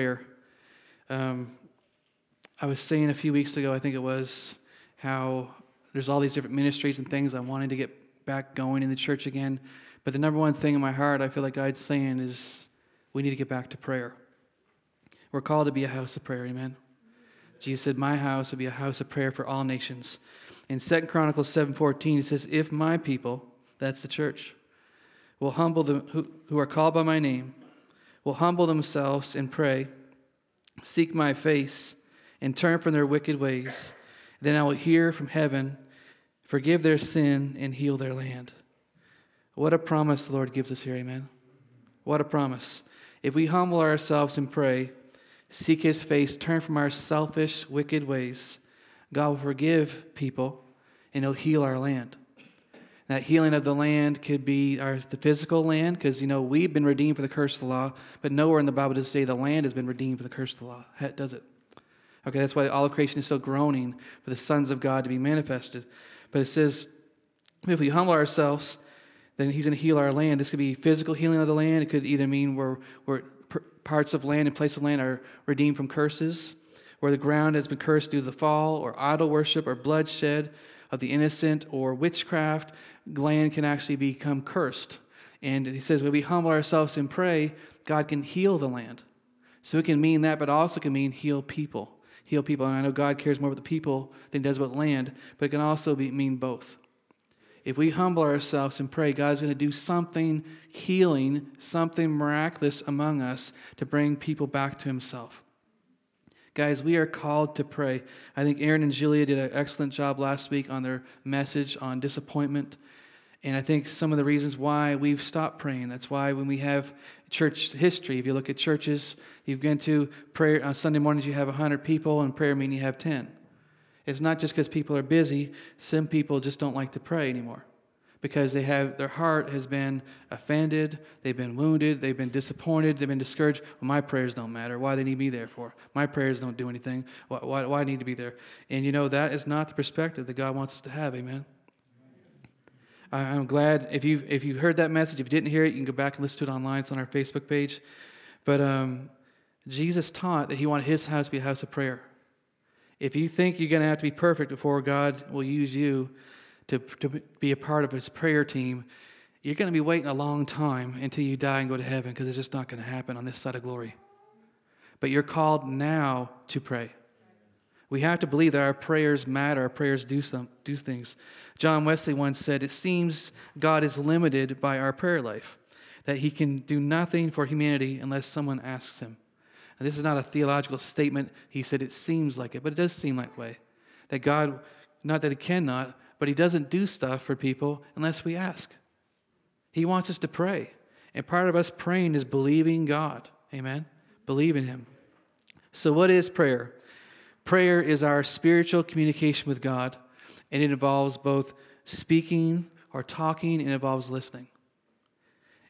prayer. Um, I was saying a few weeks ago, I think it was, how there's all these different ministries and things I wanted to get back going in the church again. But the number one thing in my heart, I feel like God's saying, is we need to get back to prayer. We're called to be a house of prayer, amen? Jesus said, My house will be a house of prayer for all nations. In 2 Chronicles 7.14, it says, If my people, that's the church, will humble them who, who are called by my name, will humble themselves and pray, seek my face, and turn from their wicked ways, then I will hear from heaven, forgive their sin, and heal their land. What a promise the Lord gives us here, amen. What a promise. If we humble ourselves and pray, seek his face, turn from our selfish, wicked ways, God will forgive people and he'll heal our land. That healing of the land could be our, the physical land, because, you know, we've been redeemed for the curse of the law, but nowhere in the Bible does it say the land has been redeemed for the curse of the law, does it? Okay, that's why all of creation is still groaning for the sons of God to be manifested. But it says, if we humble ourselves, then he's going to heal our land. This could be physical healing of the land. It could either mean where, where parts of land and place of land are redeemed from curses, where the ground has been cursed due to the fall, or idol worship, or bloodshed of the innocent, or witchcraft, land can actually become cursed. And he says, when we humble ourselves and pray, God can heal the land. So it can mean that, but also can mean heal people. Heal people. And I know God cares more about the people than he does about land, but it can also be, mean both. If we humble ourselves and pray, God's going to do something healing, something miraculous among us to bring people back to himself. Guys, we are called to pray. I think Aaron and Julia did an excellent job last week on their message on disappointment. And I think some of the reasons why we've stopped praying, that's why when we have church history, if you look at churches, you've been to prayer on Sunday mornings, you have 100 people, and prayer meeting, you have 10. It's not just because people are busy, some people just don't like to pray anymore because they have their heart has been offended, they've been wounded, they've been disappointed, they've been discouraged. Well, my prayers don't matter. Why do they need me there for? My prayers don't do anything. Why, why, why I need to be there? And you know that is not the perspective that God wants us to have. Amen. I'm glad if you if you heard that message. If you didn't hear it, you can go back and listen to it online. It's on our Facebook page. But um, Jesus taught that He wanted His house to be a house of prayer. If you think you're going to have to be perfect before God will use you to, to be a part of His prayer team, you're going to be waiting a long time until you die and go to heaven because it's just not going to happen on this side of glory. But you're called now to pray. We have to believe that our prayers matter, our prayers do, some, do things. John Wesley once said, It seems God is limited by our prayer life, that he can do nothing for humanity unless someone asks him. And this is not a theological statement. He said it seems like it, but it does seem that way. That God, not that he cannot, but he doesn't do stuff for people unless we ask. He wants us to pray. And part of us praying is believing God. Amen? Believe in him. So, what is prayer? Prayer is our spiritual communication with God, and it involves both speaking or talking, and involves listening.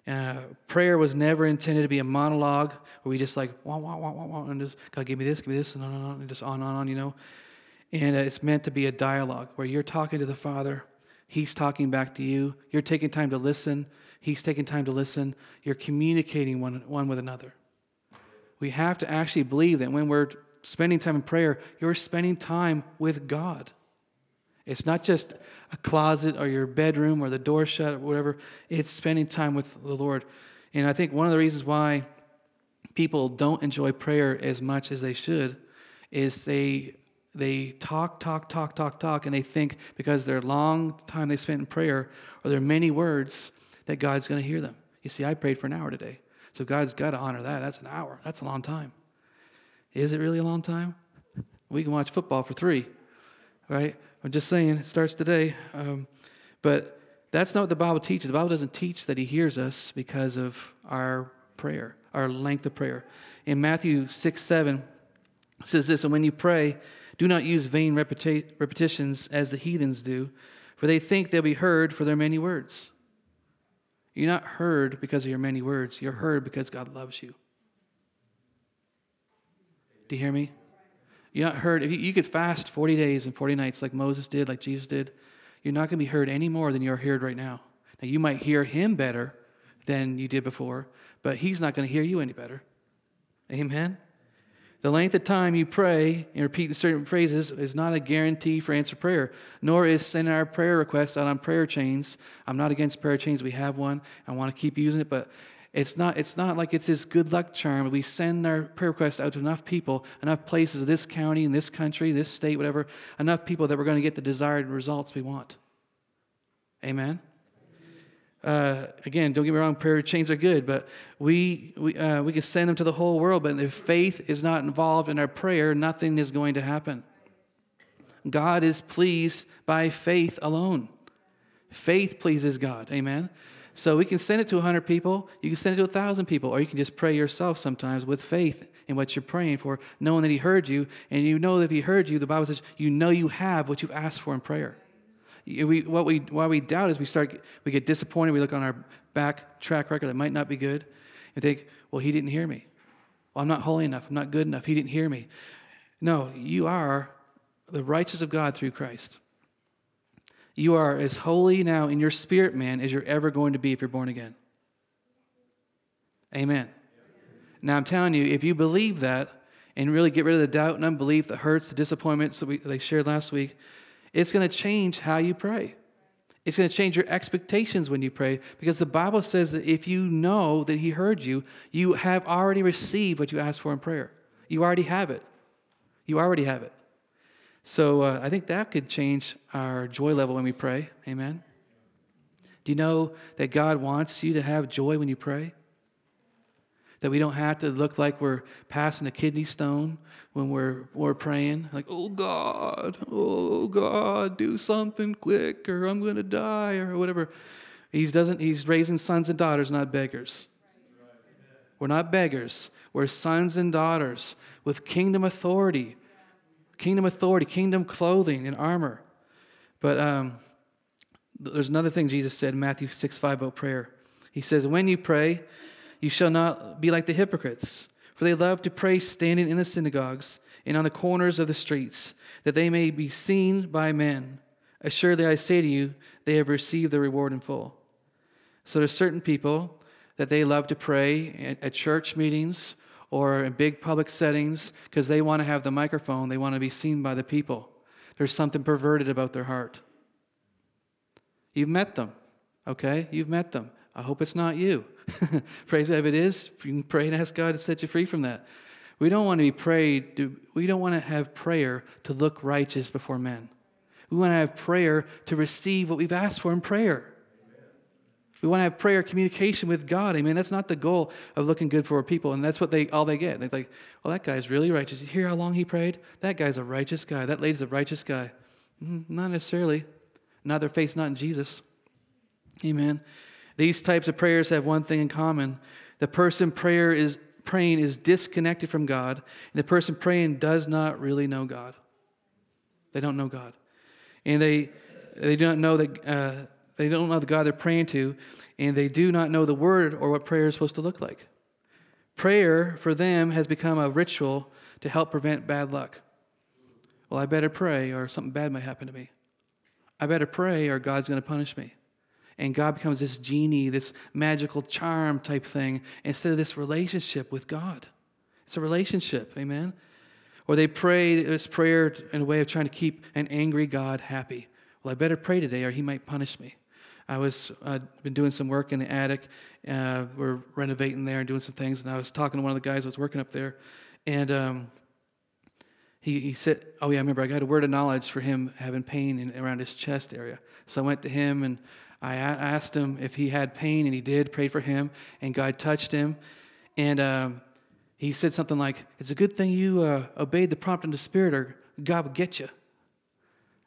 Uh, prayer was never intended to be a monologue where we just like, wah, wah, wah, wah, wah, and just, God, give me this, give me this, and on and on, and just on and on, you know. And it's meant to be a dialogue where you're talking to the Father, He's talking back to you, you're taking time to listen, He's taking time to listen, you're communicating one, one with another. We have to actually believe that when we're spending time in prayer, you're spending time with God. It's not just a closet or your bedroom or the door shut or whatever. It's spending time with the Lord. And I think one of the reasons why people don't enjoy prayer as much as they should is they they talk, talk, talk, talk, talk, and they think because their long time they spent in prayer or their many words that God's going to hear them. You see, I prayed for an hour today. So God's got to honor that. That's an hour. That's a long time. Is it really a long time? We can watch football for three, right? I'm just saying, it starts today. Um, but that's not what the Bible teaches. The Bible doesn't teach that He hears us because of our prayer, our length of prayer. In Matthew 6 7, it says this, and when you pray, do not use vain repeti- repetitions as the heathens do, for they think they'll be heard for their many words. You're not heard because of your many words, you're heard because God loves you. Do you hear me? You're not heard. If you, you could fast 40 days and 40 nights like Moses did, like Jesus did, you're not going to be heard any more than you're heard right now. Now, you might hear him better than you did before, but he's not going to hear you any better. Amen? The length of time you pray and repeat certain phrases is not a guarantee for answer prayer, nor is sending our prayer requests out on prayer chains. I'm not against prayer chains. We have one. I want to keep using it, but it's not, it's not like it's this good luck charm. We send our prayer requests out to enough people, enough places, of this county, in this country, this state, whatever, enough people that we're going to get the desired results we want. Amen? Uh, again, don't get me wrong, prayer chains are good, but we, we, uh, we can send them to the whole world, but if faith is not involved in our prayer, nothing is going to happen. God is pleased by faith alone. Faith pleases God. Amen. So we can send it to 100 people, you can send it to 1,000 people, or you can just pray yourself sometimes with faith in what you're praying for, knowing that He heard you. And you know that He heard you, the Bible says, you know you have what you've asked for in prayer. We, what we, why we doubt is we start, we get disappointed. We look on our back track record that might not be good and think, well, he didn't hear me. Well, I'm not holy enough. I'm not good enough. He didn't hear me. No, you are the righteous of God through Christ. You are as holy now in your spirit, man, as you're ever going to be if you're born again. Amen. Now, I'm telling you, if you believe that and really get rid of the doubt and unbelief, the hurts, the disappointments that we, they shared last week, it's going to change how you pray. It's going to change your expectations when you pray because the Bible says that if you know that He heard you, you have already received what you asked for in prayer. You already have it. You already have it. So uh, I think that could change our joy level when we pray. Amen. Do you know that God wants you to have joy when you pray? That we don't have to look like we're passing a kidney stone when we're, we're praying. Like, oh God, oh God, do something quick or I'm going to die or whatever. He's, doesn't, he's raising sons and daughters, not beggars. We're not beggars. We're sons and daughters with kingdom authority. Kingdom authority, kingdom clothing and armor. But um, there's another thing Jesus said in Matthew 6 5 about prayer. He says, When you pray, you shall not be like the hypocrites, for they love to pray standing in the synagogues and on the corners of the streets, that they may be seen by men. Assuredly, I say to you, they have received their reward in full. So there's certain people that they love to pray at church meetings or in big public settings because they want to have the microphone, they want to be seen by the people. There's something perverted about their heart. You've met them, okay? You've met them. I hope it's not you. Praise God. If it is, you can pray and ask God to set you free from that. We don't want to be prayed, to, we don't want to have prayer to look righteous before men. We want to have prayer to receive what we've asked for in prayer. We want to have prayer communication with God. I mean, that's not the goal of looking good for people, and that's what they all they get. They're like, well, that guy's really righteous. You hear how long he prayed? That guy's a righteous guy. That lady's a righteous guy. Mm, not necessarily. Not their faith's not in Jesus. Amen. These types of prayers have one thing in common. The person prayer is praying is disconnected from God, and the person praying does not really know God. They don't know God. And they they do not know that uh, they don't know the God they're praying to, and they do not know the word or what prayer is supposed to look like. Prayer for them has become a ritual to help prevent bad luck. Well, I better pray or something bad might happen to me. I better pray or God's going to punish me and God becomes this genie, this magical charm type thing, instead of this relationship with God. It's a relationship, amen? Or they pray this prayer in a way of trying to keep an angry God happy. Well, I better pray today or he might punish me. I was uh, been doing some work in the attic. Uh, we're renovating there and doing some things, and I was talking to one of the guys that was working up there, and um, he, he said, "Oh yeah, I remember. I got a word of knowledge for him having pain in, around his chest area." So I went to him and I asked him if he had pain, and he did, prayed for him, and God touched him. And um, he said something like, It's a good thing you uh, obeyed the prompt of the Spirit, or God would get you.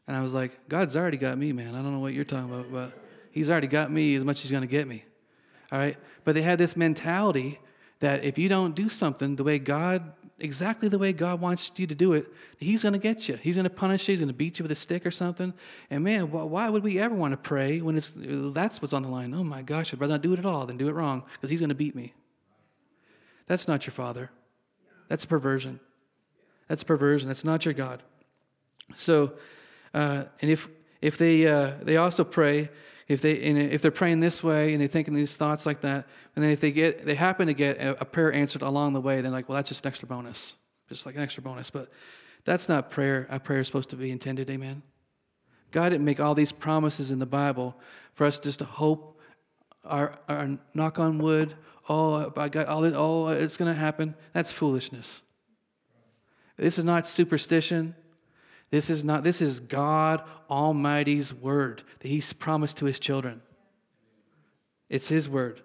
And I was like, God's already got me, man. I don't know what you're talking about, but He's already got me as much as He's going to get me. All right? But they had this mentality that if you don't do something the way God exactly the way God wants you to do it, He's going to get you. He's going to punish you. He's going to beat you with a stick or something. And man, why would we ever want to pray when it's that's what's on the line? Oh my gosh, I'd rather not do it at all than do it wrong because He's going to beat me. That's not your Father. That's perversion. That's perversion. That's not your God. So, uh, and if if they uh, they also pray if they if they're praying this way and they're thinking these thoughts like that, and then if they get they happen to get a, prayer answered along the way, they're like, well, that's just an extra bonus. just like an extra bonus. But that's not prayer. How prayer is supposed to be intended. Amen. God didn't make all these promises in the Bible for us just to hope, our, our knock on wood, oh, I got all this, oh, it's going to happen. That's foolishness. This is not superstition. This is not, this is God Almighty's word that He's promised to His children. It's His word.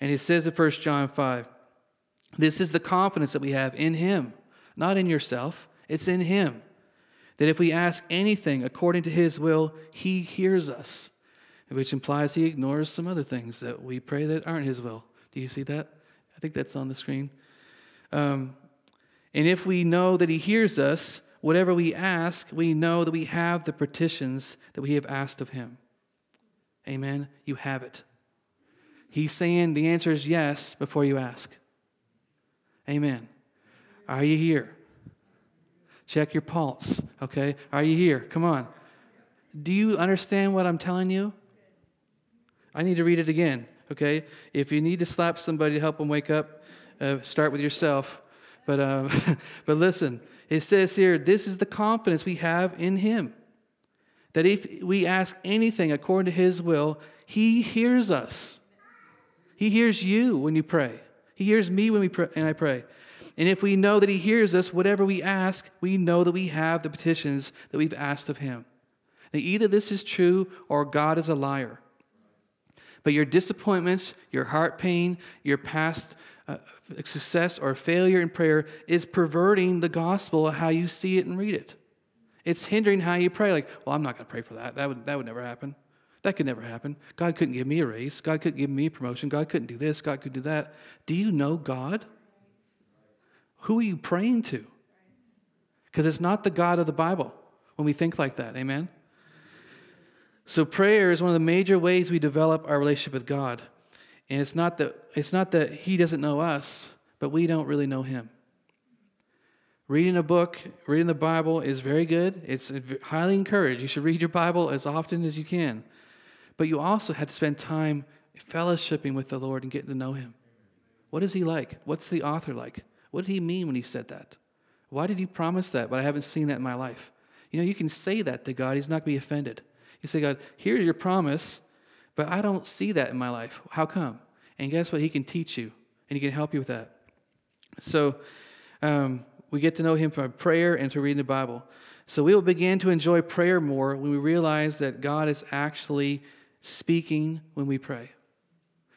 And He says in 1 John 5, this is the confidence that we have in Him, not in yourself. It's in Him. That if we ask anything according to His will, He hears us, which implies He ignores some other things that we pray that aren't His will. Do you see that? I think that's on the screen. Um, and if we know that He hears us, whatever we ask, we know that we have the petitions that we have asked of Him. Amen. You have it. He's saying the answer is yes before you ask. Amen. Are you here? Check your pulse, okay? Are you here? Come on. Do you understand what I'm telling you? I need to read it again, okay? If you need to slap somebody to help them wake up, uh, start with yourself. But, uh, but listen, it says here this is the confidence we have in Him. That if we ask anything according to His will, He hears us. He hears you when you pray. He hears me when we pray, and I pray. And if we know that He hears us, whatever we ask, we know that we have the petitions that we've asked of Him. Now, either this is true or God is a liar. But your disappointments, your heart pain, your past uh, success or failure in prayer is perverting the gospel of how you see it and read it. It's hindering how you pray. Like, well, I'm not going to pray for that. That would, that would never happen. That could never happen. God couldn't give me a raise. God couldn't give me a promotion. God couldn't do this. God could do that. Do you know God? Who are you praying to? Because it's not the God of the Bible when we think like that. Amen? So, prayer is one of the major ways we develop our relationship with God. And it's not that, it's not that He doesn't know us, but we don't really know Him. Reading a book, reading the Bible is very good. It's highly encouraged. You should read your Bible as often as you can. But you also have to spend time fellowshipping with the Lord and getting to know Him. What is He like? What's the author like? What did He mean when He said that? Why did He promise that, but I haven't seen that in my life? You know, you can say that to God, He's not going to be offended. You say, God, here's your promise, but I don't see that in my life. How come? And guess what? He can teach you, and He can help you with that. So, um, we get to know Him from prayer and to reading the Bible. So, we will begin to enjoy prayer more when we realize that God is actually speaking when we pray.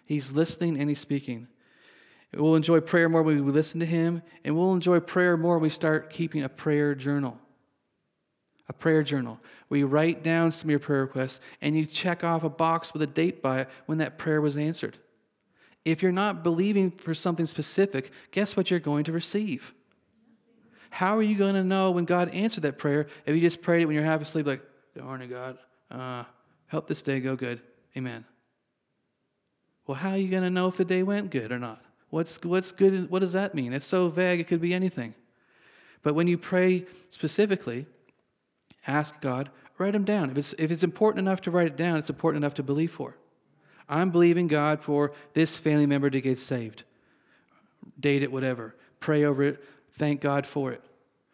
He's listening and He's speaking. We'll enjoy prayer more when we listen to Him, and we'll enjoy prayer more when we start keeping a prayer journal a prayer journal where you write down some of your prayer requests and you check off a box with a date by it when that prayer was answered. If you're not believing for something specific, guess what you're going to receive? How are you going to know when God answered that prayer if you just prayed it when you're half asleep, like, darn it, God, uh, help this day go good? Amen. Well, how are you going to know if the day went good or not? What's, what's good? What does that mean? It's so vague, it could be anything. But when you pray specifically, ask God, write them down. If it's, if it's important enough to write it down, it's important enough to believe for. I'm believing God for this family member to get saved. Date it, whatever. Pray over it. Thank God for it.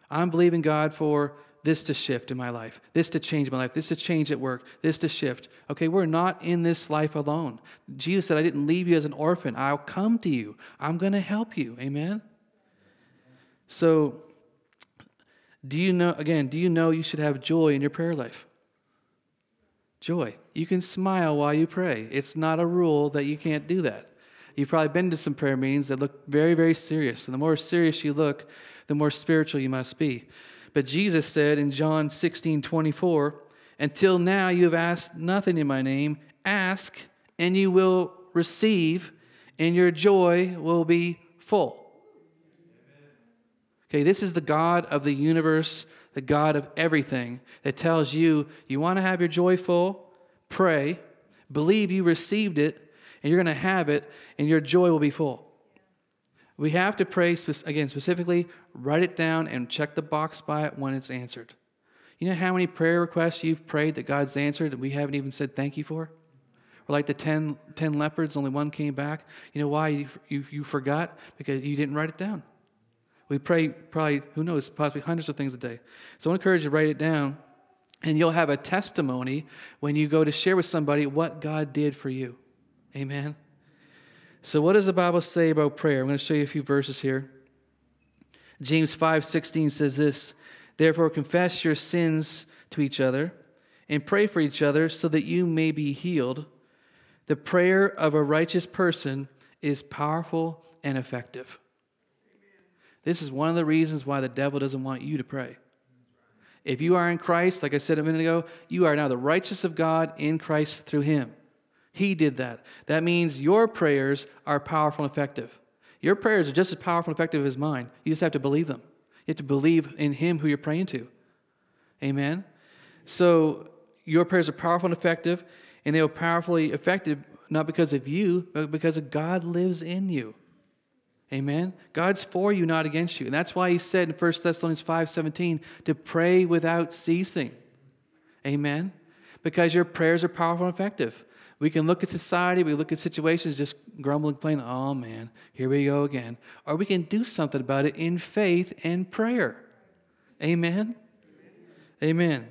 I'm believing God for this to shift in my life, this to change my life, this to change at work, this to shift. Okay, we're not in this life alone. Jesus said, I didn't leave you as an orphan. I'll come to you. I'm going to help you. Amen? So do you know, again, do you know you should have joy in your prayer life? Joy. You can smile while you pray. It's not a rule that you can't do that. You've probably been to some prayer meetings that look very, very serious. And the more serious you look, the more spiritual you must be. But Jesus said in John 16 24, Until now you have asked nothing in my name. Ask, and you will receive, and your joy will be full. Okay, this is the God of the universe, the God of everything, that tells you you want to have your joy full, pray, believe you received it, and you're going to have it, and your joy will be full. We have to pray, again, specifically, write it down and check the box by it when it's answered. You know how many prayer requests you've prayed that God's answered and we haven't even said thank you for? Or like the 10, 10 leopards, only one came back. You know why? You, you, you forgot? Because you didn't write it down. We pray probably, who knows, possibly hundreds of things a day. So I encourage you to write it down, and you'll have a testimony when you go to share with somebody what God did for you. Amen. So what does the Bible say about prayer? I'm going to show you a few verses here. James 5:16 says this, "Therefore confess your sins to each other and pray for each other so that you may be healed. The prayer of a righteous person is powerful and effective." This is one of the reasons why the devil doesn't want you to pray. If you are in Christ, like I said a minute ago, you are now the righteous of God in Christ through him. He did that. That means your prayers are powerful and effective. Your prayers are just as powerful and effective as mine. You just have to believe them. You have to believe in Him who you're praying to. Amen? So your prayers are powerful and effective, and they are powerfully effective not because of you, but because God lives in you. Amen. God's for you, not against you. And that's why he said in 1 Thessalonians 5:17 to pray without ceasing. Amen. Because your prayers are powerful and effective. We can look at society, we look at situations just grumbling, complaining, oh man, here we go again. Or we can do something about it in faith and prayer. Amen. Amen.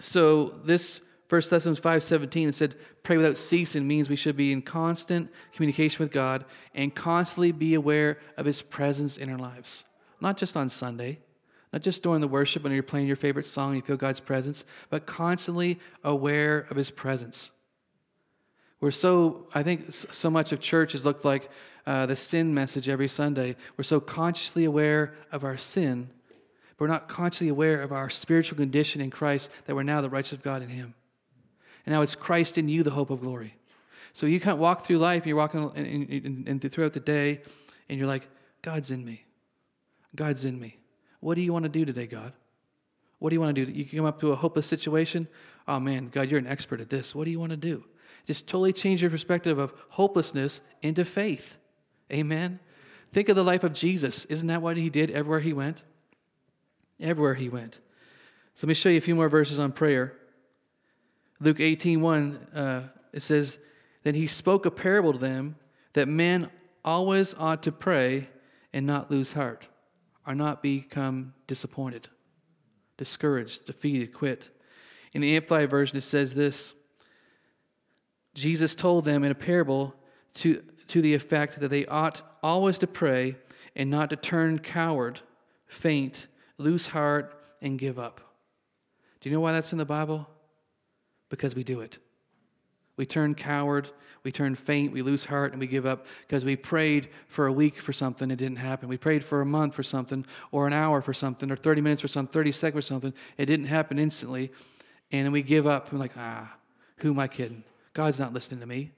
So this 1 Thessalonians 5:17 it said pray without ceasing means we should be in constant communication with God and constantly be aware of his presence in our lives. Not just on Sunday, not just during the worship when you're playing your favorite song and you feel God's presence, but constantly aware of his presence. We're so, I think so much of church has looked like uh, the sin message every Sunday. We're so consciously aware of our sin, but we're not consciously aware of our spiritual condition in Christ that we're now the righteous of God in Him. And now it's Christ in you, the hope of glory. So you can't walk through life, you're walking and throughout the day, and you're like, God's in me. God's in me. What do you want to do today, God? What do you want to do? You come up to a hopeless situation. Oh man, God, you're an expert at this. What do you want to do? Just totally change your perspective of hopelessness into faith. Amen. Think of the life of Jesus. Isn't that what he did everywhere he went? Everywhere he went. So let me show you a few more verses on prayer. Luke 18 1, uh, it says, Then he spoke a parable to them that men always ought to pray and not lose heart, or not become disappointed, discouraged, defeated, quit. In the Amplified Version, it says this Jesus told them in a parable to, to the effect that they ought always to pray and not to turn coward, faint, lose heart, and give up. Do you know why that's in the Bible? Because we do it. We turn coward, we turn faint, we lose heart, and we give up because we prayed for a week for something, it didn't happen. We prayed for a month for something, or an hour for something, or 30 minutes for something, 30 seconds for something, it didn't happen instantly, and then we give up. We're like, ah, who am I kidding? God's not listening to me.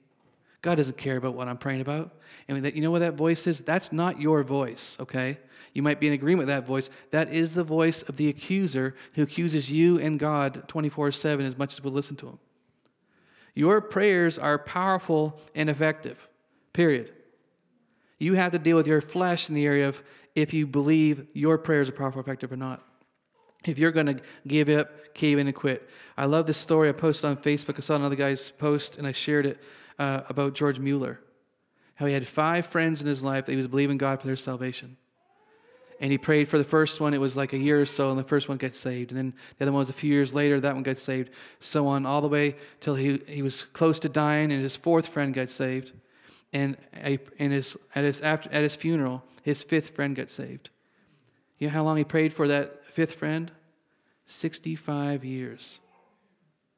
God doesn't care about what I'm praying about. And you know what that voice is? That's not your voice, okay? You might be in agreement with that voice. That is the voice of the accuser who accuses you and God 24 7 as much as we listen to him. Your prayers are powerful and effective, period. You have to deal with your flesh in the area of if you believe your prayers are powerful, effective, or not. If you're going to give up, cave in, and quit. I love this story I posted on Facebook. I saw another guy's post and I shared it uh, about George Mueller. How he had five friends in his life that he was believing God for their salvation. And he prayed for the first one, it was like a year or so, and the first one got saved. And then the other one was a few years later, that one got saved. So on, all the way till he, he was close to dying, and his fourth friend got saved. And, a, and his, at, his, after, at his funeral, his fifth friend got saved. You know how long he prayed for that fifth friend? 65 years.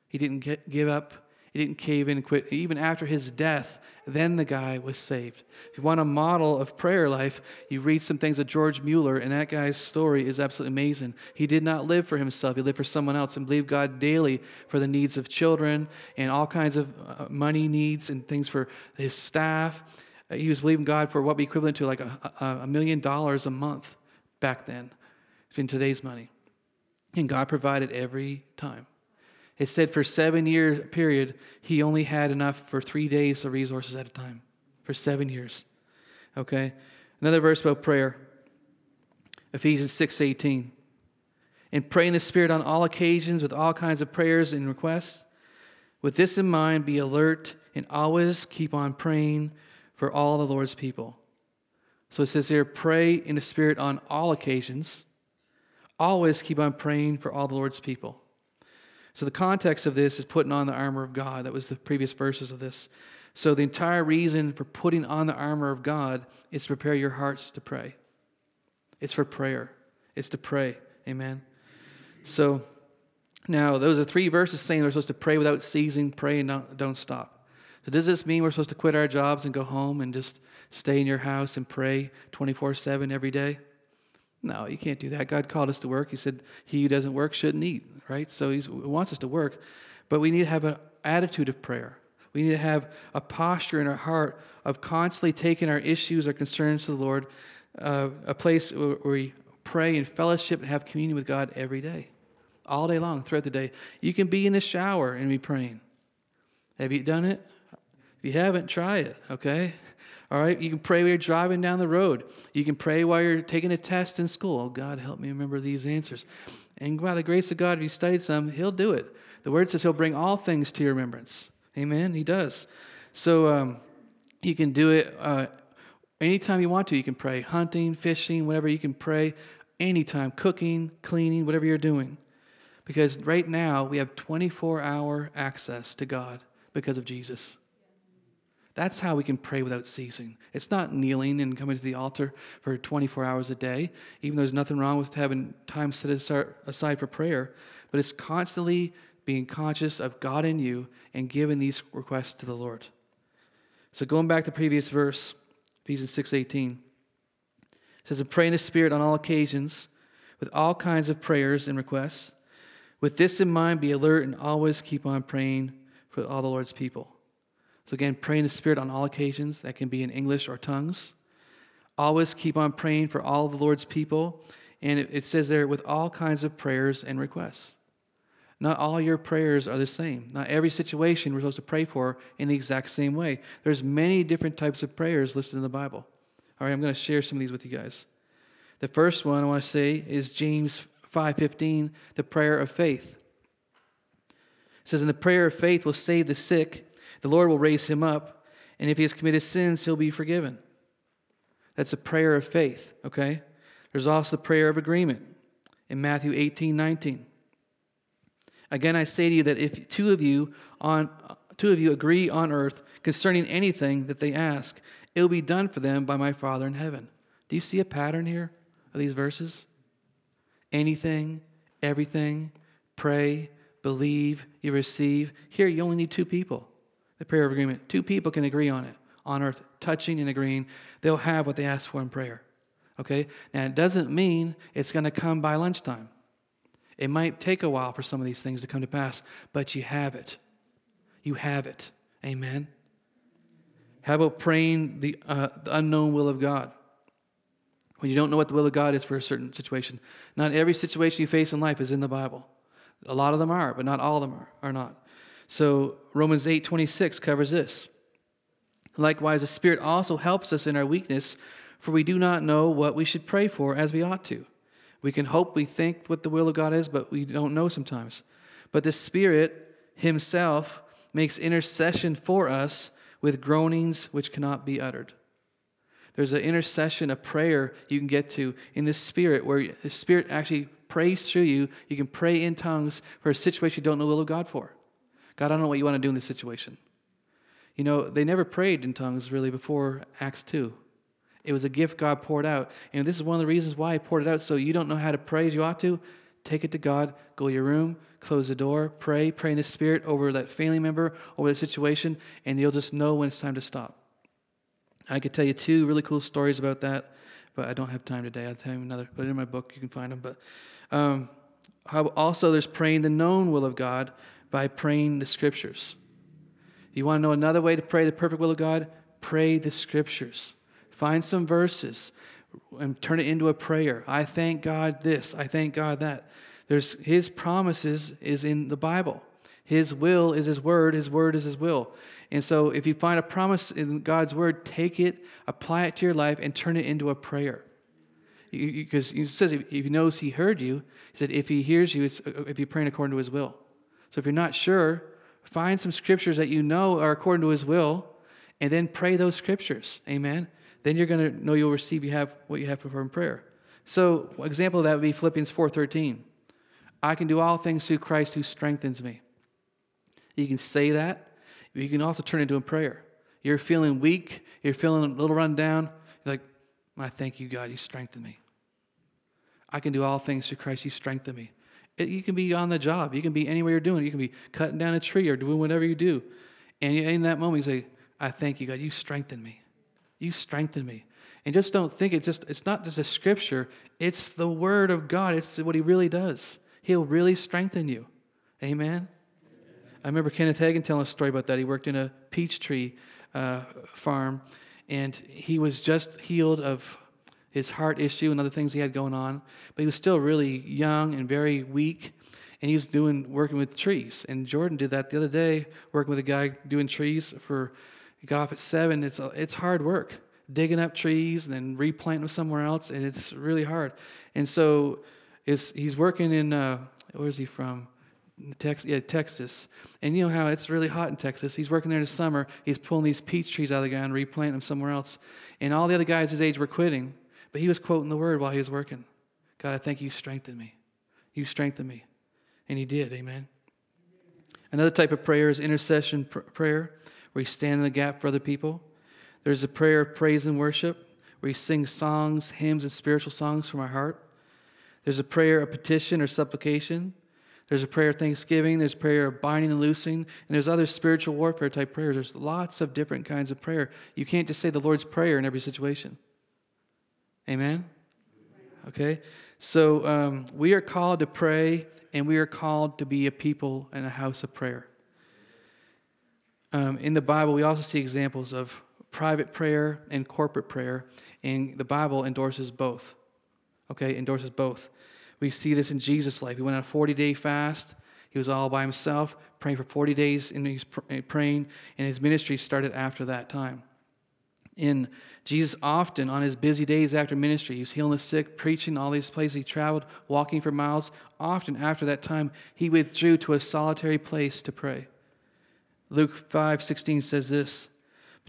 He didn't get, give up he didn't cave in and quit. Even after his death, then the guy was saved. If you want a model of prayer life, you read some things of George Mueller, and that guy's story is absolutely amazing. He did not live for himself, he lived for someone else and believed God daily for the needs of children and all kinds of uh, money needs and things for his staff. Uh, he was believing God for what would be equivalent to like a, a, a million dollars a month back then, in today's money. And God provided every time. It said for seven year period, he only had enough for three days of resources at a time. For seven years. Okay? Another verse about prayer. Ephesians 6 18. And pray in the Spirit on all occasions with all kinds of prayers and requests. With this in mind, be alert and always keep on praying for all the Lord's people. So it says here, pray in the Spirit on all occasions. Always keep on praying for all the Lord's people. So the context of this is putting on the armor of God. That was the previous verses of this. So the entire reason for putting on the armor of God is to prepare your hearts to pray. It's for prayer. It's to pray. Amen. So now those are three verses saying we're supposed to pray without ceasing, pray and don't, don't stop. So does this mean we're supposed to quit our jobs and go home and just stay in your house and pray 24 7 every day? No, you can't do that. God called us to work. He said, He who doesn't work shouldn't eat, right? So He wants us to work. But we need to have an attitude of prayer. We need to have a posture in our heart of constantly taking our issues, our concerns to the Lord, uh, a place where we pray and fellowship and have communion with God every day, all day long, throughout the day. You can be in the shower and be praying. Have you done it? If you haven't, try it, okay? All right, you can pray while you're driving down the road. You can pray while you're taking a test in school. Oh, God, help me remember these answers. And by the grace of God, if you studied some, He'll do it. The Word says He'll bring all things to your remembrance. Amen? He does. So um, you can do it uh, anytime you want to. You can pray hunting, fishing, whatever. You can pray anytime, cooking, cleaning, whatever you're doing. Because right now, we have 24 hour access to God because of Jesus. That's how we can pray without ceasing. It's not kneeling and coming to the altar for 24 hours a day, even though there's nothing wrong with having time set aside for prayer, but it's constantly being conscious of God in you and giving these requests to the Lord. So going back to the previous verse, Ephesians 6:18. It says, "And pray in the Spirit on all occasions, with all kinds of prayers and requests. With this in mind, be alert and always keep on praying for all the Lord's people." So, again, pray in the Spirit on all occasions. That can be in English or tongues. Always keep on praying for all the Lord's people. And it, it says there, with all kinds of prayers and requests. Not all your prayers are the same. Not every situation we're supposed to pray for in the exact same way. There's many different types of prayers listed in the Bible. All right, I'm going to share some of these with you guys. The first one I want to say is James 5:15, the prayer of faith. It says, "And the prayer of faith will save the sick, the Lord will raise him up, and if he has committed sins, he'll be forgiven. That's a prayer of faith, okay? There's also the prayer of agreement in Matthew 18 19. Again, I say to you that if two of you on two of you agree on earth concerning anything that they ask, it will be done for them by my Father in heaven. Do you see a pattern here of these verses? Anything, everything, pray, believe, you receive. Here, you only need two people the prayer of agreement. Two people can agree on it on earth, touching and agreeing. They'll have what they ask for in prayer. Okay? Now, it doesn't mean it's going to come by lunchtime. It might take a while for some of these things to come to pass, but you have it. You have it. Amen. How about praying the, uh, the unknown will of God? When you don't know what the will of God is for a certain situation. Not every situation you face in life is in the Bible. A lot of them are, but not all of them are, are not. So Romans 8:26 covers this. Likewise, the Spirit also helps us in our weakness, for we do not know what we should pray for as we ought to. We can hope we think what the will of God is, but we don't know sometimes. But the Spirit Himself makes intercession for us with groanings which cannot be uttered. There's an intercession, a prayer you can get to in the Spirit where the Spirit actually prays through you. You can pray in tongues for a situation you don't know the will of God for. God, I don't know what you want to do in this situation. You know, they never prayed in tongues really before Acts 2. It was a gift God poured out. And this is one of the reasons why He poured it out. So you don't know how to pray as you ought to, take it to God, go to your room, close the door, pray, pray in the Spirit over that family member, over the situation, and you'll just know when it's time to stop. I could tell you two really cool stories about that, but I don't have time today. I'll tell you another. It in my book. You can find them. But um, also, there's praying the known will of God by praying the scriptures. You want to know another way to pray the perfect will of God? Pray the scriptures. Find some verses and turn it into a prayer. I thank God this, I thank God that. There's his promises is in the Bible. His will is his word, his word is his will. And so if you find a promise in God's word, take it, apply it to your life, and turn it into a prayer. Because he says if he knows he heard you, he said if he hears you, it's if you're praying according to his will. So if you're not sure, find some scriptures that you know are according to his will and then pray those scriptures. Amen. then you're going to know you'll receive you have what you have in prayer. So, example of that would be Philippians 4:13. I can do all things through Christ who strengthens me. You can say that. You can also turn it into a prayer. You're feeling weak, you're feeling a little run down. You're like, I thank you, God, you strengthen me. I can do all things through Christ, you strengthen me. It, you can be on the job. You can be anywhere you're doing. You can be cutting down a tree or doing whatever you do. And in that moment, you say, I thank you, God. You strengthen me. You strengthen me. And just don't think it's just it's not just a scripture, it's the word of God. It's what he really does. He'll really strengthen you. Amen. I remember Kenneth Hagin telling a story about that. He worked in a peach tree uh, farm, and he was just healed of his heart issue and other things he had going on, but he was still really young and very weak. And he was doing working with trees. And Jordan did that the other day, working with a guy doing trees for. He got off at seven. It's it's hard work, digging up trees and then replanting them somewhere else, and it's really hard. And so, is he's working in uh, where is he from? Texas, yeah, Texas. And you know how it's really hot in Texas. He's working there in the summer. He's pulling these peach trees out of the ground, replanting them somewhere else. And all the other guys his age were quitting. But he was quoting the word while he was working. God, I thank you strengthened me. You strengthened me. And he did, amen. Another type of prayer is intercession pr- prayer, where you stand in the gap for other people. There's a prayer of praise and worship, where you sing songs, hymns, and spiritual songs from our heart. There's a prayer of petition or supplication. There's a prayer of thanksgiving. There's prayer of binding and loosing. And there's other spiritual warfare type prayers. There's lots of different kinds of prayer. You can't just say the Lord's Prayer in every situation. Amen? Okay? So um, we are called to pray, and we are called to be a people and a house of prayer. Um, in the Bible, we also see examples of private prayer and corporate prayer, and the Bible endorses both. Okay, endorses both. We see this in Jesus' life. He went on a 40 day fast. He was all by himself, praying for 40 days, and he's praying, and his ministry started after that time in Jesus often on his busy days after ministry, he was healing the sick, preaching all these places. He traveled, walking for miles. Often after that time, he withdrew to a solitary place to pray. Luke 5 16 says this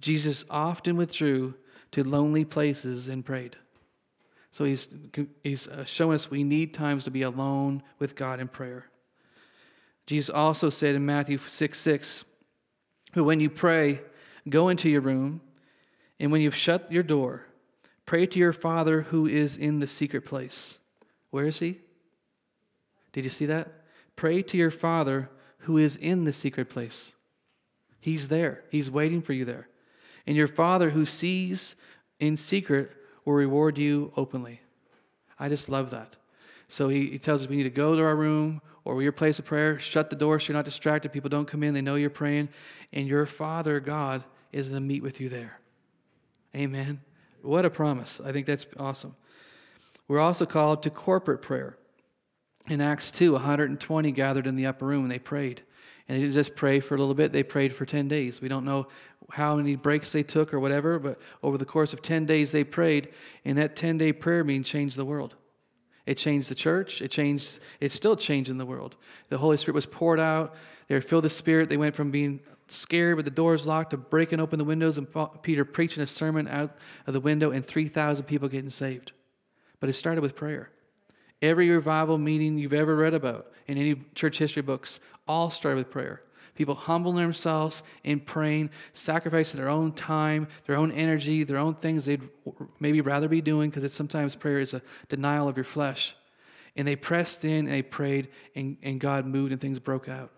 Jesus often withdrew to lonely places and prayed. So he's, he's uh, showing us we need times to be alone with God in prayer. Jesus also said in Matthew 6 6, But when you pray, go into your room and when you've shut your door, pray to your Father who is in the secret place. Where is he? Did you see that? Pray to your Father who is in the secret place. He's there, He's waiting for you there. And your Father who sees in secret will reward you openly. I just love that. So he, he tells us we need to go to our room or your place of prayer, shut the door so you're not distracted. People don't come in, they know you're praying. And your Father, God, is going to meet with you there. Amen. What a promise. I think that's awesome. We're also called to corporate prayer. In Acts 2, 120 gathered in the upper room and they prayed. And they didn't just pray for a little bit, they prayed for 10 days. We don't know how many breaks they took or whatever, but over the course of 10 days they prayed, and that 10 day prayer meeting changed the world. It changed the church. It changed, it's still changing the world. The Holy Spirit was poured out. They were filled with the Spirit. They went from being scared with the doors locked, to breaking open the windows, and Peter preaching a sermon out of the window, and 3,000 people getting saved. But it started with prayer. Every revival meeting you've ever read about in any church history books all started with prayer. People humbling themselves in praying, sacrificing their own time, their own energy, their own things they'd maybe rather be doing, because sometimes prayer is a denial of your flesh. And they pressed in and they prayed, and, and God moved and things broke out.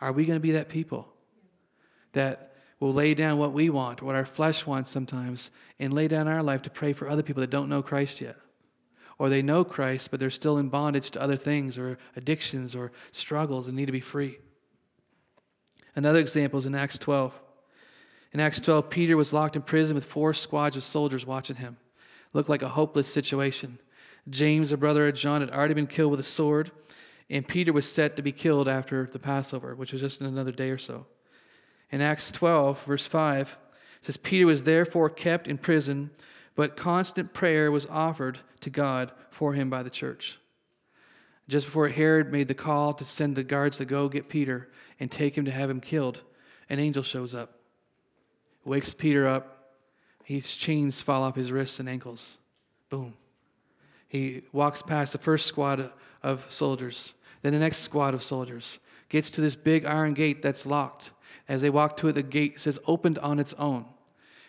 Are we going to be that people that will lay down what we want, what our flesh wants sometimes, and lay down our life to pray for other people that don't know Christ yet? Or they know Christ, but they're still in bondage to other things or addictions or struggles and need to be free. Another example is in Acts 12. In Acts 12, Peter was locked in prison with four squads of soldiers watching him. Looked like a hopeless situation. James, the brother of John, had already been killed with a sword. And Peter was set to be killed after the Passover, which was just in another day or so. In Acts 12, verse 5, it says, Peter was therefore kept in prison, but constant prayer was offered to God for him by the church. Just before Herod made the call to send the guards to go get Peter and take him to have him killed, an angel shows up, wakes Peter up, his chains fall off his wrists and ankles. Boom. He walks past the first squad of soldiers, then the next squad of soldiers, gets to this big iron gate that's locked. As they walk to it, the gate says opened on its own.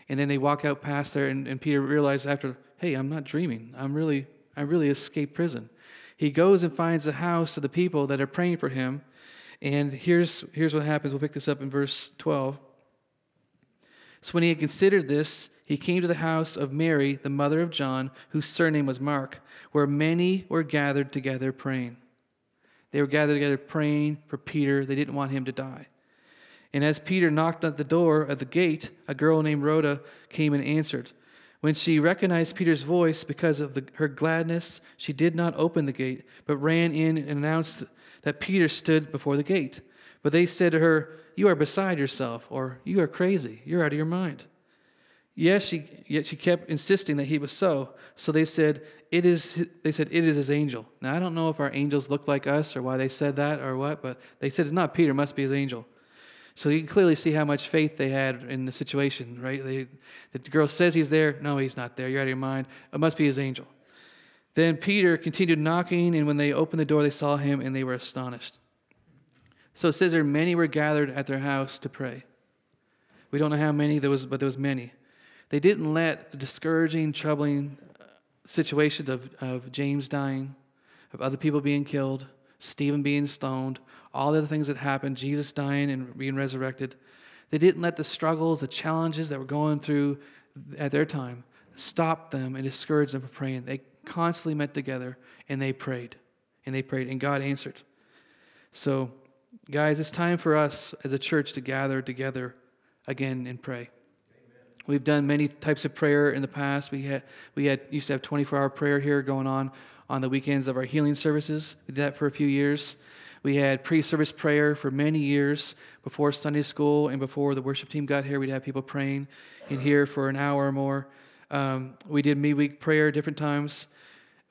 And then they walk out past there, and, and Peter realizes after, hey, I'm not dreaming. I'm really, I really escaped prison. He goes and finds the house of the people that are praying for him. And here's, here's what happens. We'll pick this up in verse 12. So when he had considered this, he came to the house of Mary, the mother of John, whose surname was Mark, where many were gathered together praying. They were gathered together praying for Peter. They didn't want him to die. And as Peter knocked at the door at the gate, a girl named Rhoda came and answered. When she recognized Peter's voice because of the, her gladness, she did not open the gate, but ran in and announced that Peter stood before the gate. But they said to her, You are beside yourself, or You are crazy. You're out of your mind. Yes, she, yet she kept insisting that he was so. So they said, it is, they said, it is his angel. Now, I don't know if our angels look like us or why they said that or what, but they said it's not Peter, it must be his angel. So you can clearly see how much faith they had in the situation, right? They, the girl says he's there. No, he's not there. You're out of your mind. It must be his angel. Then Peter continued knocking, and when they opened the door, they saw him and they were astonished. So it says there, many were gathered at their house to pray. We don't know how many there was, but there was many. They didn't let the discouraging, troubling uh, situations of, of James dying, of other people being killed, Stephen being stoned, all the other things that happened, Jesus dying and being resurrected. They didn't let the struggles, the challenges that were going through at their time stop them and discourage them from praying. They constantly met together and they prayed. And they prayed, and God answered. So, guys, it's time for us as a church to gather together again and pray. We've done many types of prayer in the past. We had we had used to have 24-hour prayer here going on on the weekends of our healing services. We did that for a few years. We had pre-service prayer for many years before Sunday school and before the worship team got here. We'd have people praying in here for an hour or more. Um, we did midweek prayer different times.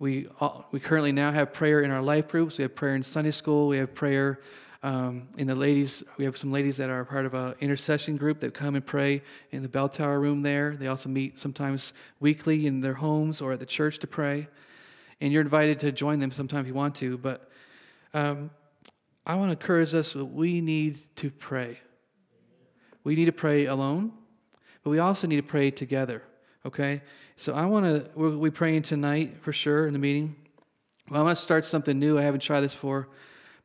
We, we currently now have prayer in our life groups. We have prayer in Sunday school. We have prayer um, in the ladies, we have some ladies that are part of an intercession group that come and pray in the bell tower room there. They also meet sometimes weekly in their homes or at the church to pray. And you're invited to join them sometime if you want to. But um, I want to encourage us that we need to pray. We need to pray alone, but we also need to pray together. Okay? So I want to, we'll be praying tonight for sure in the meeting. Well, I want to start something new. I haven't tried this before.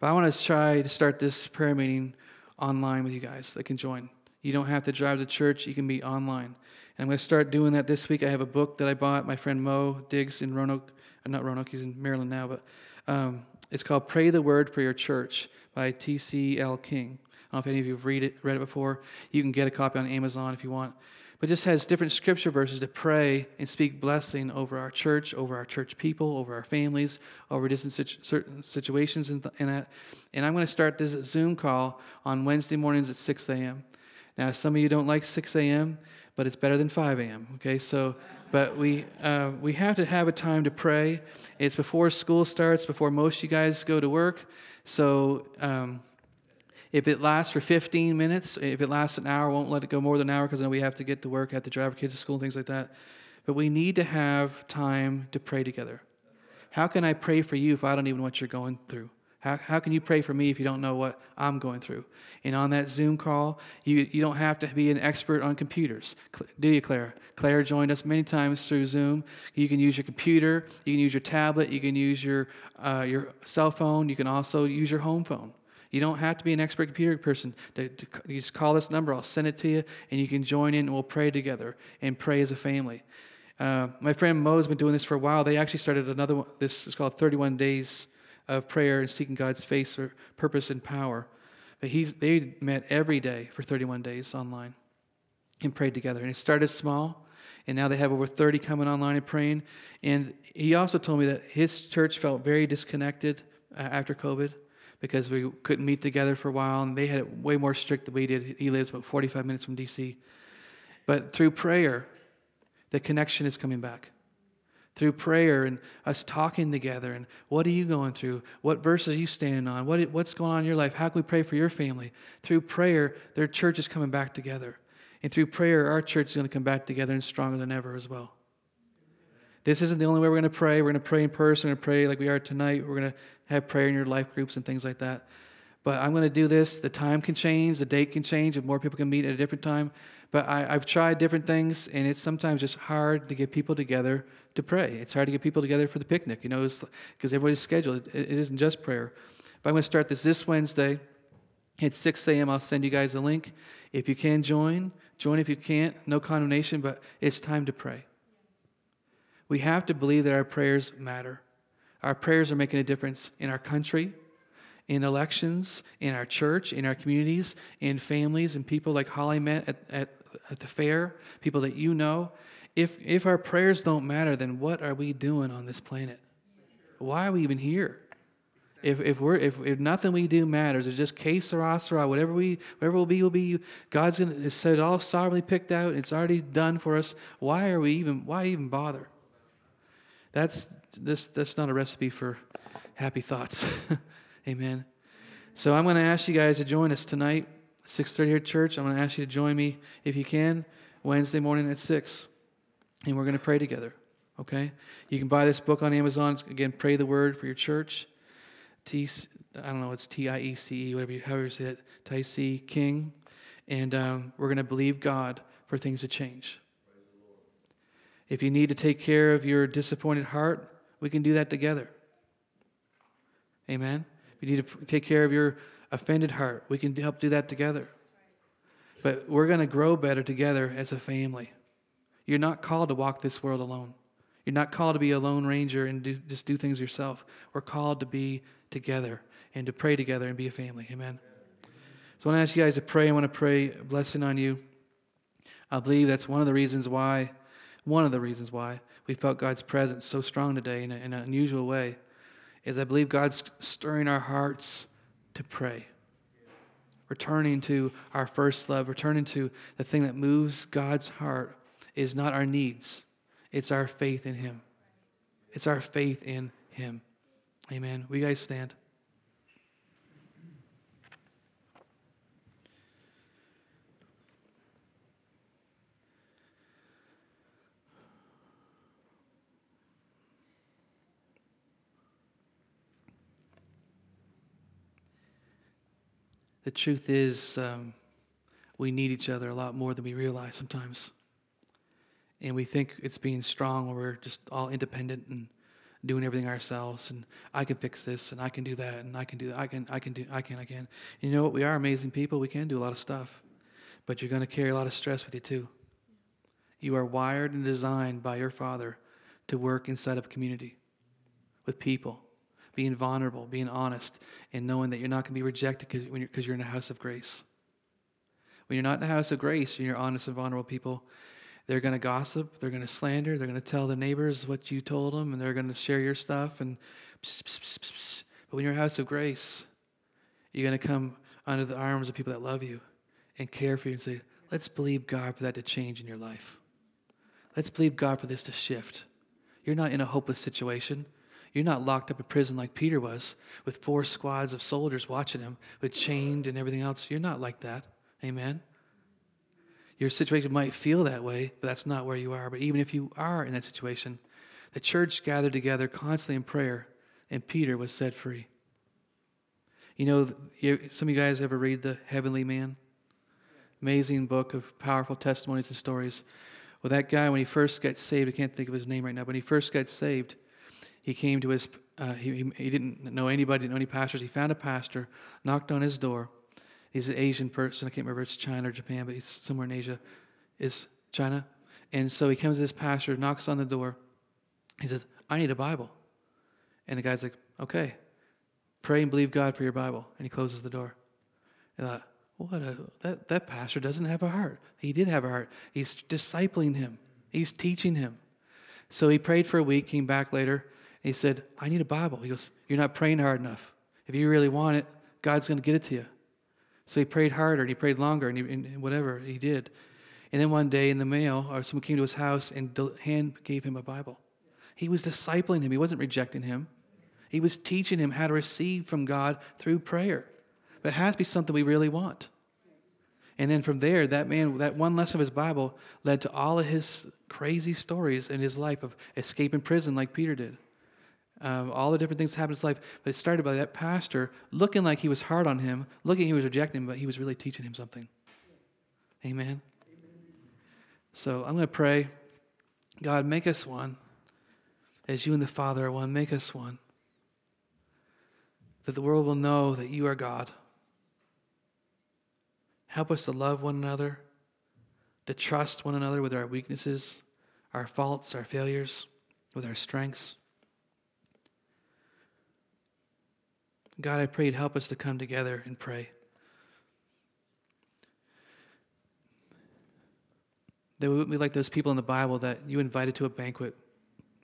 But I want to try to start this prayer meeting online with you guys that can join. You don't have to drive to church, you can be online. And I'm going to start doing that this week. I have a book that I bought. My friend Mo Diggs in Roanoke, uh, not Roanoke, he's in Maryland now, but um, it's called Pray the Word for Your Church by T.C.L. King. I don't know if any of you have read it, read it before. You can get a copy on Amazon if you want but just has different scripture verses to pray and speak blessing over our church, over our church people, over our families, over different situ- certain situations and, th- and that. And I'm going to start this Zoom call on Wednesday mornings at 6 a.m. Now, some of you don't like 6 a.m., but it's better than 5 a.m. Okay, so but we uh, we have to have a time to pray. It's before school starts, before most you guys go to work. So um, if it lasts for 15 minutes, if it lasts an hour, won't let it go more than an hour because then we have to get to work, have to drive our kids to school, things like that. But we need to have time to pray together. How can I pray for you if I don't even know what you're going through? How, how can you pray for me if you don't know what I'm going through? And on that Zoom call, you, you don't have to be an expert on computers. Do you, Claire? Claire joined us many times through Zoom. You can use your computer, you can use your tablet, you can use your, uh, your cell phone, you can also use your home phone. You don't have to be an expert computer person. To, to, you just call this number, I'll send it to you, and you can join in and we'll pray together and pray as a family. Uh, my friend Mo has been doing this for a while. They actually started another one. This is called 31 Days of Prayer and Seeking God's Face for Purpose and Power. But he's, they met every day for 31 days online and prayed together. And it started small, and now they have over 30 coming online and praying. And he also told me that his church felt very disconnected uh, after COVID because we couldn't meet together for a while, and they had it way more strict than we did. He lives about 45 minutes from D.C. But through prayer, the connection is coming back. Through prayer and us talking together, and what are you going through? What verses are you standing on? What, what's going on in your life? How can we pray for your family? Through prayer, their church is coming back together. And through prayer, our church is going to come back together and stronger than ever as well. This isn't the only way we're going to pray. We're going to pray in person. We're going to pray like we are tonight. We're going to have prayer in your life groups and things like that. But I'm going to do this. The time can change, the date can change, and more people can meet at a different time. But I, have tried different things, and it's sometimes just hard to get people together to pray. It's hard to get people together for the picnic, you know, because everybody's scheduled. It, it isn't just prayer. But I'm going to start this this Wednesday at 6 a.m. I'll send you guys a link. If you can join, join. If you can't, no condemnation, but it's time to pray. We have to believe that our prayers matter. Our prayers are making a difference in our country, in elections, in our church, in our communities, in families, and people like Holly met at, at, at the fair, people that you know. If, if our prayers don't matter, then what are we doing on this planet? Why are we even here? If, if, we're, if, if nothing we do matters, it's just case or sera, whatever we whatever will be will be. God's gonna it's said all sovereignly picked out. It's already done for us. Why are we even why even bother? That's this that's not a recipe for happy thoughts. Amen. So I'm going to ask you guys to join us tonight, 6:30 here at church. I'm going to ask you to join me if you can Wednesday morning at 6. And we're going to pray together. Okay? You can buy this book on Amazon. Again, pray the word for your church. T, I don't know, it's T I E C E, whatever you, however you say it, Tyce King. And um, we're going to believe God for things to change. If you need to take care of your disappointed heart, we can do that together. Amen. If you need to take care of your offended heart, we can help do that together. But we're going to grow better together as a family. You're not called to walk this world alone. You're not called to be a lone ranger and do, just do things yourself. We're called to be together and to pray together and be a family. Amen. So I want to ask you guys to pray. I want to pray blessing on you. I believe that's one of the reasons why, one of the reasons why we felt God's presence so strong today in, a, in an unusual way, is I believe God's stirring our hearts to pray. Returning to our first love, returning to the thing that moves God's heart is not our needs, it's our faith in Him. It's our faith in Him. Amen. We guys stand? The truth is, um, we need each other a lot more than we realize sometimes. And we think it's being strong when we're just all independent and doing everything ourselves and I can fix this and I can do that and I can do that. I can I can do I can I can. And you know what? We are amazing people. We can do a lot of stuff. But you're going to carry a lot of stress with you too. You are wired and designed by your father to work inside of community with people, being vulnerable, being honest, and knowing that you're not going to be rejected because you're, you're in a house of grace. When you're not in a house of grace and you're honest and vulnerable people, they're going to gossip, they're going to slander, they're going to tell the neighbors what you told them, and they're going to share your stuff. And pss, pss, pss, but when you're in a house of grace, you're going to come under the arms of people that love you and care for you and say, let's believe God for that to change in your life. Let's believe God for this to shift. You're not in a hopeless situation. You're not locked up in prison like Peter was with four squads of soldiers watching him with chained and everything else. You're not like that. Amen. Your situation might feel that way, but that's not where you are. But even if you are in that situation, the church gathered together constantly in prayer, and Peter was set free. You know, some of you guys ever read The Heavenly Man? Amazing book of powerful testimonies and stories. Well, that guy, when he first got saved, I can't think of his name right now, but when he first got saved, he came to his, uh, he, he didn't know anybody, didn't know any pastors. He found a pastor, knocked on his door, He's an Asian person. I can't remember if it's China or Japan, but he's somewhere in Asia. Is China. And so he comes to this pastor, knocks on the door. He says, I need a Bible. And the guy's like, okay, pray and believe God for your Bible. And he closes the door. And I thought, what a, that, that pastor doesn't have a heart. He did have a heart. He's discipling him, he's teaching him. So he prayed for a week, came back later, he said, I need a Bible. He goes, You're not praying hard enough. If you really want it, God's going to get it to you. So he prayed harder and he prayed longer and, he, and whatever he did. And then one day in the mail, or someone came to his house and hand gave him a Bible. He was discipling him. He wasn't rejecting him. He was teaching him how to receive from God through prayer. But it has to be something we really want. And then from there, that man, that one lesson of his Bible led to all of his crazy stories in his life of escaping prison like Peter did. Um, all the different things that happened in his life. But it started by that pastor looking like he was hard on him, looking he was rejecting him, but he was really teaching him something. Amen. So I'm going to pray. God, make us one. As you and the Father are one, make us one. That the world will know that you are God. Help us to love one another, to trust one another with our weaknesses, our faults, our failures, with our strengths. God, I pray you'd help us to come together and pray. That we wouldn't be like those people in the Bible that you invited to a banquet,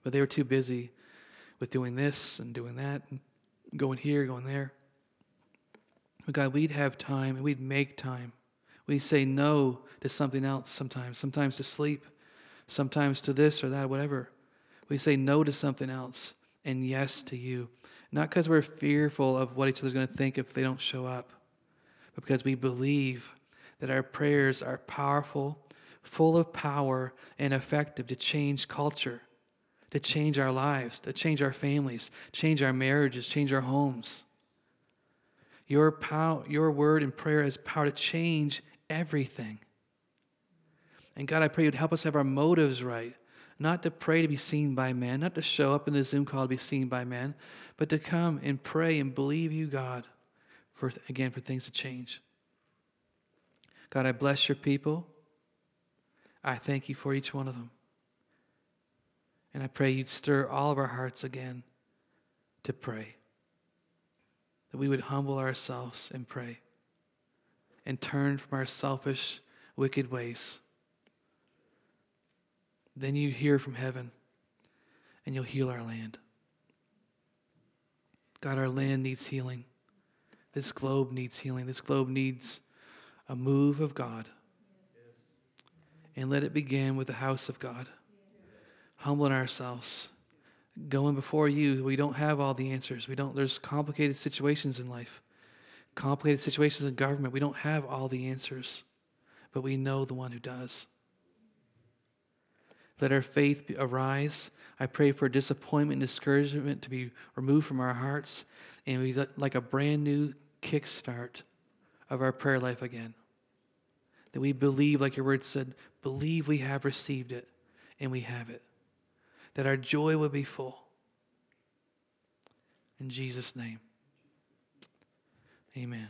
but they were too busy with doing this and doing that, and going here, going there. But God, we'd have time and we'd make time. We say no to something else sometimes, sometimes to sleep, sometimes to this or that, whatever. We say no to something else and yes to you. Not because we're fearful of what each other's going to think if they don't show up, but because we believe that our prayers are powerful, full of power, and effective to change culture, to change our lives, to change our families, change our marriages, change our homes. Your, power, your word and prayer has power to change everything. And God, I pray you'd help us have our motives right. Not to pray to be seen by men, not to show up in the Zoom call to be seen by men, but to come and pray and believe you, God, for again, for things to change. God, I bless your people. I thank you for each one of them. And I pray you'd stir all of our hearts again to pray. That we would humble ourselves and pray and turn from our selfish, wicked ways. Then you hear from heaven and you'll heal our land. God, our land needs healing. This globe needs healing. This globe needs a move of God. And let it begin with the house of God. Humbling ourselves, going before you. We don't have all the answers. We don't, there's complicated situations in life complicated situations in government. We don't have all the answers, but we know the one who does. Let our faith arise. I pray for disappointment and discouragement to be removed from our hearts, and we like a brand new kickstart of our prayer life again. That we believe, like your word said, believe we have received it, and we have it. That our joy will be full. In Jesus' name. Amen.